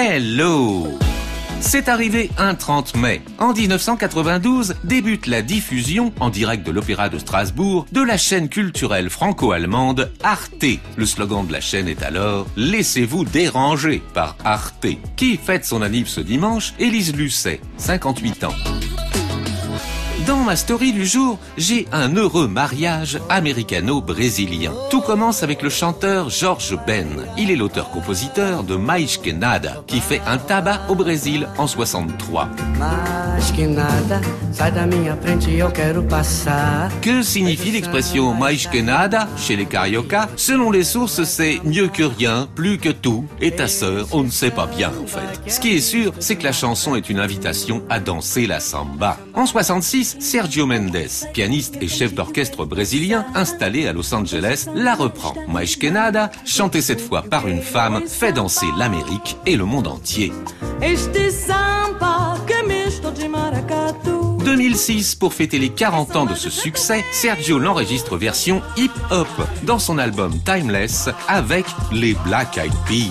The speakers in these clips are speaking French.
Hello c'est arrivé un 30 mai. En 1992 débute la diffusion en direct de l'Opéra de Strasbourg de la chaîne culturelle franco-allemande Arte. Le slogan de la chaîne est alors Laissez-vous déranger par Arte. Qui fête son anniv ce dimanche? Élise Lucet, 58 ans. Dans ma story du jour, j'ai un heureux mariage américano-brésilien. Tout commence avec le chanteur George Ben. Il est l'auteur-compositeur de Mais Que Nada, qui fait un tabac au Brésil en 63. Que signifie l'expression Mais Que Nada chez les Carioca Selon les sources, c'est mieux que rien, plus que tout, et ta sœur, on ne sait pas bien en fait. Ce qui est sûr, c'est que la chanson est une invitation à danser la samba. En 66, Sergio Mendes, pianiste et chef d'orchestre brésilien installé à Los Angeles, la reprend. Mais Que Nada, chanté cette fois par une femme, fait danser l'Amérique et le monde entier. 2006, pour fêter les 40 ans de ce succès, Sergio l'enregistre version hip-hop dans son album Timeless avec les Black Eyed Peas.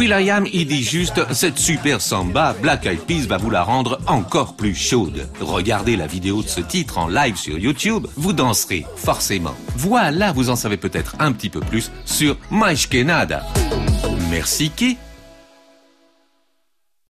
Will.i.am il dit juste cette super samba Black Eyed Peas va vous la rendre encore plus chaude. Regardez la vidéo de ce titre en live sur YouTube, vous danserez forcément. Voilà, vous en savez peut-être un petit peu plus sur Nada. Merci qui